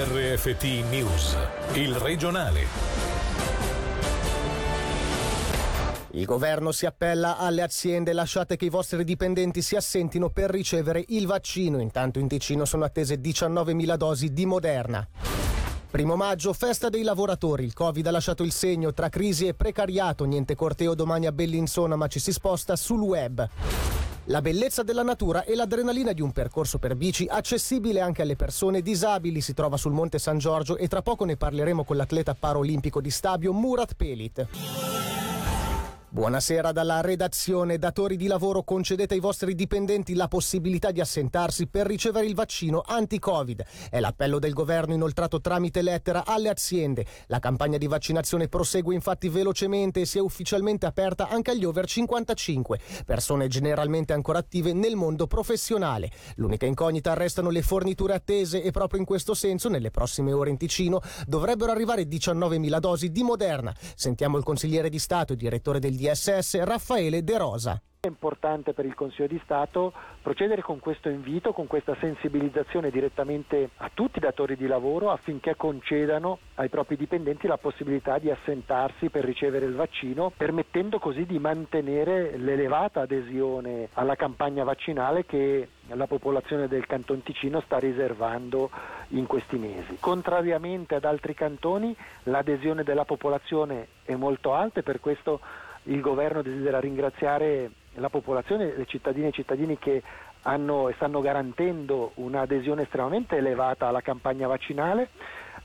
RFT News, il regionale. Il governo si appella alle aziende, lasciate che i vostri dipendenti si assentino per ricevere il vaccino. Intanto in Ticino sono attese 19.000 dosi di Moderna. Primo maggio, festa dei lavoratori. Il Covid ha lasciato il segno tra crisi e precariato. Niente corteo domani a Bellinzona, ma ci si sposta sul web. La bellezza della natura e l'adrenalina di un percorso per bici accessibile anche alle persone disabili si trova sul Monte San Giorgio e tra poco ne parleremo con l'atleta paraolimpico di Stabio Murat Pelit. Buonasera dalla redazione. Datori di lavoro concedete ai vostri dipendenti la possibilità di assentarsi per ricevere il vaccino anti-Covid. È l'appello del governo inoltrato tramite lettera alle aziende. La campagna di vaccinazione prosegue infatti velocemente e si è ufficialmente aperta anche agli over 55, persone generalmente ancora attive nel mondo professionale. L'unica incognita restano le forniture attese e proprio in questo senso nelle prossime ore in Ticino dovrebbero arrivare 19.000 dosi di Moderna. Sentiamo il consigliere di Stato e direttore del DSS Raffaele De Rosa. È importante per il Consiglio di Stato procedere con questo invito, con questa sensibilizzazione direttamente a tutti i datori di lavoro affinché concedano ai propri dipendenti la possibilità di assentarsi per ricevere il vaccino, permettendo così di mantenere l'elevata adesione alla campagna vaccinale che la popolazione del Canton Ticino sta riservando in questi mesi. Contrariamente ad altri cantoni, l'adesione della popolazione è molto alta e per questo il governo desidera ringraziare la popolazione, le cittadine e i cittadini che hanno e stanno garantendo un'adesione estremamente elevata alla campagna vaccinale.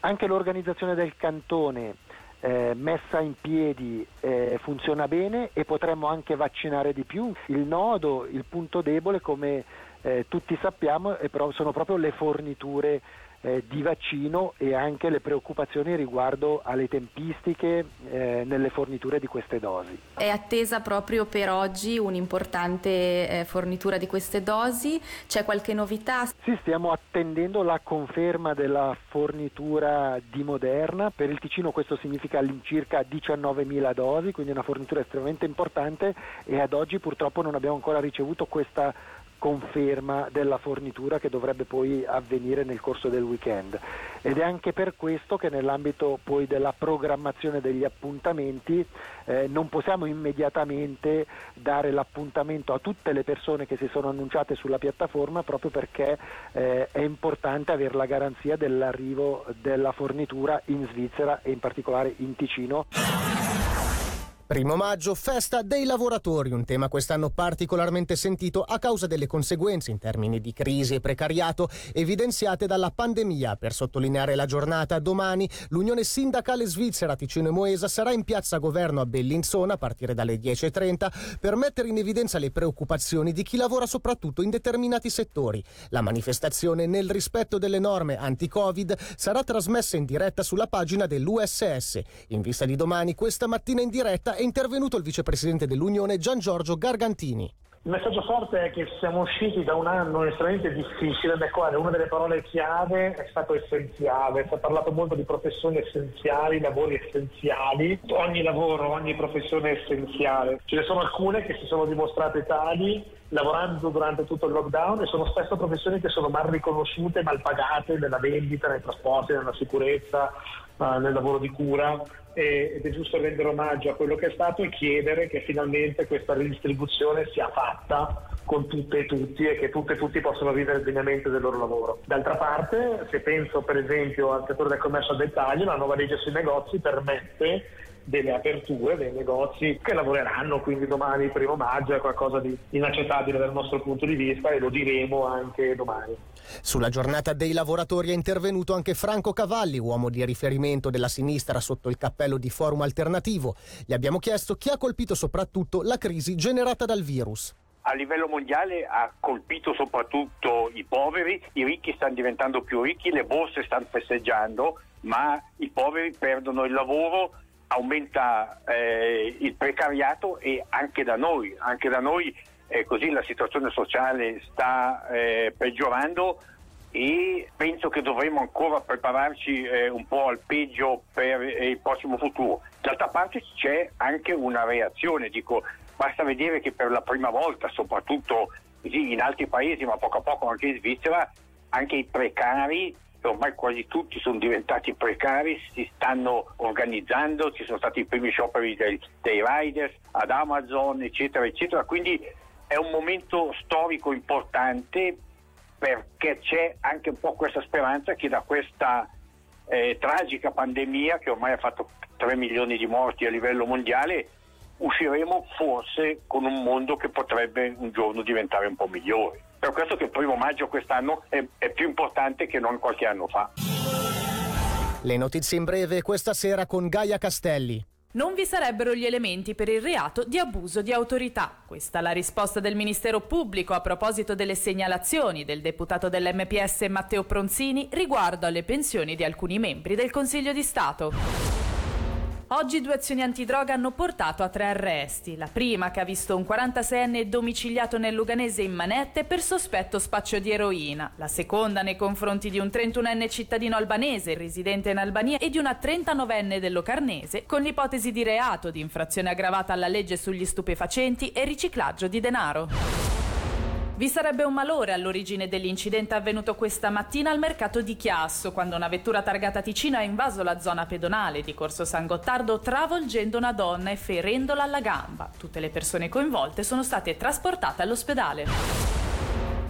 Anche l'organizzazione del cantone eh, messa in piedi eh, funziona bene e potremmo anche vaccinare di più. Il nodo, il punto debole, come eh, tutti sappiamo, pro- sono proprio le forniture eh, di vaccino e anche le preoccupazioni riguardo alle tempistiche eh, nelle forniture di queste dosi. È attesa proprio per oggi un'importante eh, fornitura di queste dosi? C'è qualche novità? Sì, stiamo attendendo la conferma della fornitura di Moderna. Per il Ticino questo significa all'incirca 19.000 dosi, quindi una fornitura estremamente importante e ad oggi purtroppo non abbiamo ancora ricevuto questa conferma della fornitura che dovrebbe poi avvenire nel corso del weekend ed è anche per questo che nell'ambito poi della programmazione degli appuntamenti eh, non possiamo immediatamente dare l'appuntamento a tutte le persone che si sono annunciate sulla piattaforma proprio perché eh, è importante avere la garanzia dell'arrivo della fornitura in Svizzera e in particolare in Ticino. Primo maggio, festa dei lavoratori, un tema quest'anno particolarmente sentito a causa delle conseguenze in termini di crisi e precariato evidenziate dalla pandemia. Per sottolineare la giornata, domani l'Unione Sindacale Svizzera Ticino e Moesa sarà in piazza Governo a Bellinzona a partire dalle 10.30 per mettere in evidenza le preoccupazioni di chi lavora soprattutto in determinati settori. La manifestazione, nel rispetto delle norme anti-Covid, sarà trasmessa in diretta sulla pagina dell'USS. In vista di domani, questa mattina in diretta è intervenuto il vicepresidente dell'Unione Gian Giorgio Gargantini. Il messaggio forte è che siamo usciti da un anno estremamente difficile nel quale una delle parole chiave è stato essenziale. Si è parlato molto di professioni essenziali, lavori essenziali. Ogni lavoro, ogni professione è essenziale. Ce ne sono alcune che si sono dimostrate tali lavorando durante tutto il lockdown e sono spesso professioni che sono mal riconosciute, mal pagate nella vendita, nei trasporti, nella sicurezza, uh, nel lavoro di cura ed è giusto rendere omaggio a quello che è stato e chiedere che finalmente questa ridistribuzione sia fatta con tutte e tutti e che tutte e tutti possano vivere degnamente del loro lavoro. D'altra parte, se penso per esempio al settore del commercio al dettaglio, la nuova legge sui negozi permette delle aperture dei negozi che lavoreranno, quindi domani, primo maggio, è qualcosa di inaccettabile dal nostro punto di vista e lo diremo anche domani. Sulla giornata dei lavoratori è intervenuto anche Franco Cavalli, uomo di riferimento della sinistra sotto il cappello di Forum Alternativo. Gli abbiamo chiesto chi ha colpito soprattutto la crisi generata dal virus a livello mondiale ha colpito soprattutto i poveri, i ricchi stanno diventando più ricchi, le borse stanno festeggiando, ma i poveri perdono il lavoro, aumenta eh, il precariato e anche da noi, anche da noi eh, così la situazione sociale sta eh, peggiorando e penso che dovremo ancora prepararci eh, un po' al peggio per eh, il prossimo futuro. D'altra parte c'è anche una reazione, dico, basta vedere che per la prima volta, soprattutto in altri paesi, ma poco a poco anche in Svizzera, anche i precari ormai quasi tutti sono diventati precari, si stanno organizzando, ci sono stati i primi scioperi dei, dei riders ad Amazon, eccetera, eccetera. Quindi è un momento storico importante perché c'è anche un po' questa speranza che da questa eh, tragica pandemia che ormai ha fatto 3 milioni di morti a livello mondiale usciremo forse con un mondo che potrebbe un giorno diventare un po' migliore. Per questo che il primo maggio quest'anno è, è più importante che non qualche anno fa. Le notizie in breve questa sera con Gaia Castelli. Non vi sarebbero gli elementi per il reato di abuso di autorità. Questa è la risposta del Ministero Pubblico a proposito delle segnalazioni del deputato dell'MPS Matteo Pronzini riguardo alle pensioni di alcuni membri del Consiglio di Stato. Oggi due azioni antidroga hanno portato a tre arresti. La prima che ha visto un 46enne domiciliato nel Luganese in manette per sospetto spaccio di eroina. La seconda nei confronti di un 31enne cittadino albanese residente in Albania e di una 39enne del Locarnese con l'ipotesi di reato di infrazione aggravata alla legge sugli stupefacenti e riciclaggio di denaro. Vi sarebbe un malore all'origine dell'incidente avvenuto questa mattina al mercato di Chiasso, quando una vettura targata Ticino ha invaso la zona pedonale di Corso San Gottardo travolgendo una donna e ferendola alla gamba. Tutte le persone coinvolte sono state trasportate all'ospedale.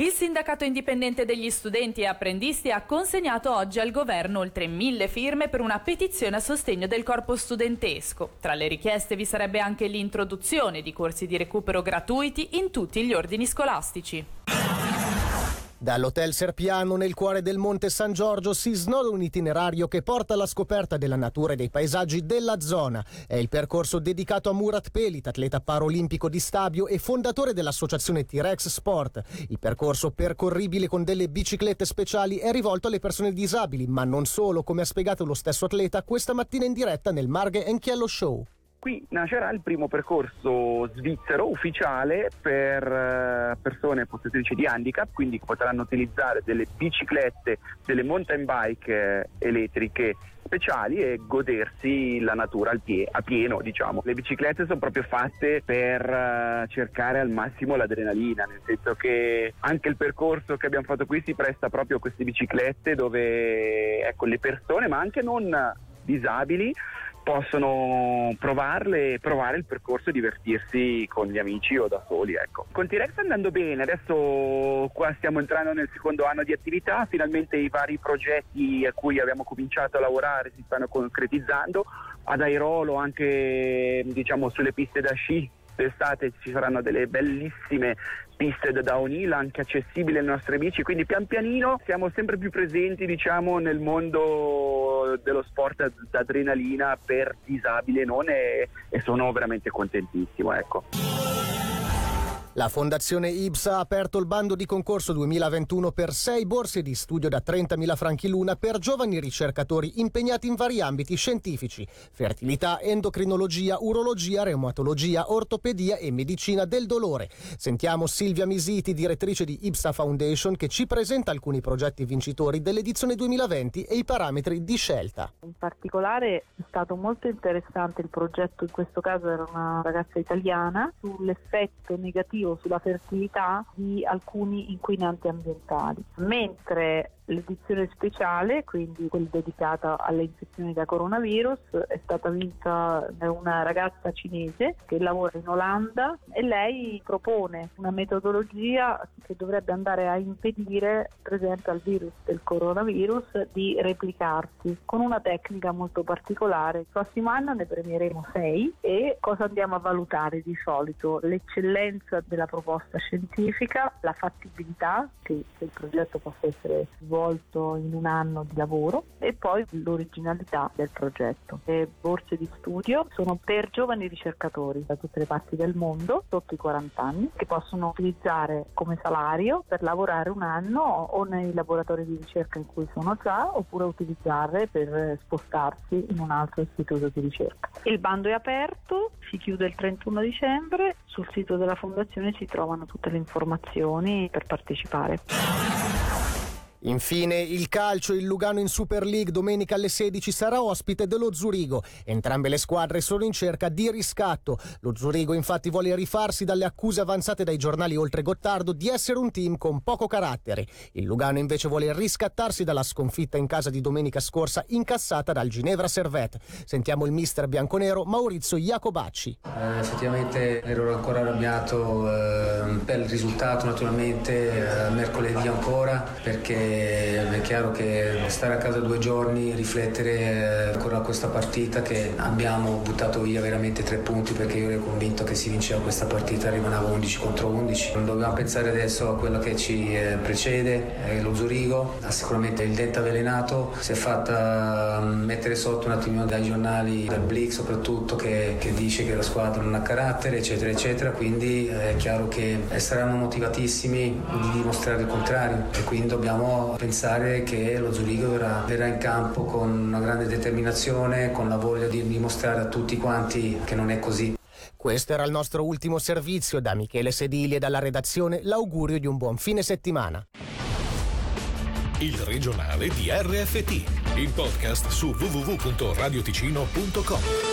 Il sindacato indipendente degli studenti e apprendisti ha consegnato oggi al governo oltre mille firme per una petizione a sostegno del corpo studentesco. Tra le richieste vi sarebbe anche l'introduzione di corsi di recupero gratuiti in tutti gli ordini scolastici. Dall'Hotel Serpiano nel cuore del Monte San Giorgio si snoda un itinerario che porta alla scoperta della natura e dei paesaggi della zona. È il percorso dedicato a Murat Pelit, atleta paraolimpico di Stabio e fondatore dell'associazione T-Rex Sport. Il percorso percorribile con delle biciclette speciali è rivolto alle persone disabili, ma non solo, come ha spiegato lo stesso atleta questa mattina in diretta nel Marghe Enchiello Show. Qui nascerà il primo percorso svizzero ufficiale per eh, persone possessorici di handicap, quindi potranno utilizzare delle biciclette, delle mountain bike eh, elettriche speciali e godersi la natura a pieno, diciamo. Le biciclette sono proprio fatte per uh, cercare al massimo l'adrenalina, nel senso che anche il percorso che abbiamo fatto qui si presta proprio a queste biciclette dove ecco, le persone, ma anche non disabili, possono provarle, provare il percorso e divertirsi con gli amici o da soli. Ecco. Con T-Rex sta andando bene, adesso qua stiamo entrando nel secondo anno di attività, finalmente i vari progetti a cui abbiamo cominciato a lavorare si stanno concretizzando, ad Airolo anche diciamo, sulle piste da sci d'estate ci saranno delle bellissime piste da downhill anche accessibili alle nostre bici, quindi pian pianino siamo sempre più presenti diciamo, nel mondo dello sport d'adrenalina per disabili e non e, e sono veramente contentissimo. Ecco. La Fondazione IBS ha aperto il bando di concorso 2021 per sei borse di studio da 30.000 franchi l'una per giovani ricercatori impegnati in vari ambiti scientifici, fertilità, endocrinologia, urologia, reumatologia, ortopedia e medicina del dolore. Sentiamo Silvia Misiti, direttrice di IBSA Foundation, che ci presenta alcuni progetti vincitori dell'edizione 2020 e i parametri di scelta. In particolare è stato molto interessante il progetto, in questo caso era una ragazza italiana, sull'effetto negativo sulla fertilità di alcuni inquinanti ambientali, mentre L'edizione speciale, quindi quella dedicata alle infezioni da coronavirus, è stata vinta da una ragazza cinese che lavora in Olanda e lei propone una metodologia che dovrebbe andare a impedire, per esempio, al virus del coronavirus di replicarsi con una tecnica molto particolare. Il prossimo anno ne premieremo sei e cosa andiamo a valutare di solito? L'eccellenza della proposta scientifica, la fattibilità che, che il progetto possa essere svolto svolto in un anno di lavoro e poi l'originalità del progetto. Le borse di studio sono per giovani ricercatori da tutte le parti del mondo, sotto i 40 anni, che possono utilizzare come salario per lavorare un anno o nei laboratori di ricerca in cui sono già oppure utilizzarle per spostarsi in un altro istituto di ricerca. Il bando è aperto, si chiude il 31 dicembre, sul sito della fondazione si trovano tutte le informazioni per partecipare. Infine il calcio, il Lugano in Super League domenica alle 16 sarà ospite dello Zurigo. Entrambe le squadre sono in cerca di riscatto. Lo Zurigo infatti vuole rifarsi dalle accuse avanzate dai giornali oltre Gottardo di essere un team con poco carattere. Il Lugano invece vuole riscattarsi dalla sconfitta in casa di domenica scorsa incassata dal Ginevra Servette. Sentiamo il mister bianconero Maurizio Iacobacci. Eh, effettivamente ero ancora arrabbiato eh, per il risultato naturalmente eh, mercoledì ancora perché è chiaro che stare a casa due giorni, riflettere ancora questa partita che abbiamo buttato via veramente tre punti perché io ero convinto che si vinceva questa partita, rimaneva 11 contro 11. Non dobbiamo pensare adesso a quello che ci eh, precede, lo Zurigo, ha sicuramente il dente avvelenato, si è fatta mm, mettere sotto un attimino dai giornali, dal Blick soprattutto, che, che dice che la squadra non ha carattere, eccetera, eccetera, quindi è chiaro che saranno motivatissimi di dimostrare il contrario e quindi dobbiamo pensare che lo Zurigo verrà, verrà in campo con una grande determinazione, con la voglia di dimostrare a tutti quanti che non è così. Questo era il nostro ultimo servizio. Da Michele Sedili e dalla redazione l'augurio di un buon fine settimana. Il regionale di RFT, il podcast su www.radioticino.com.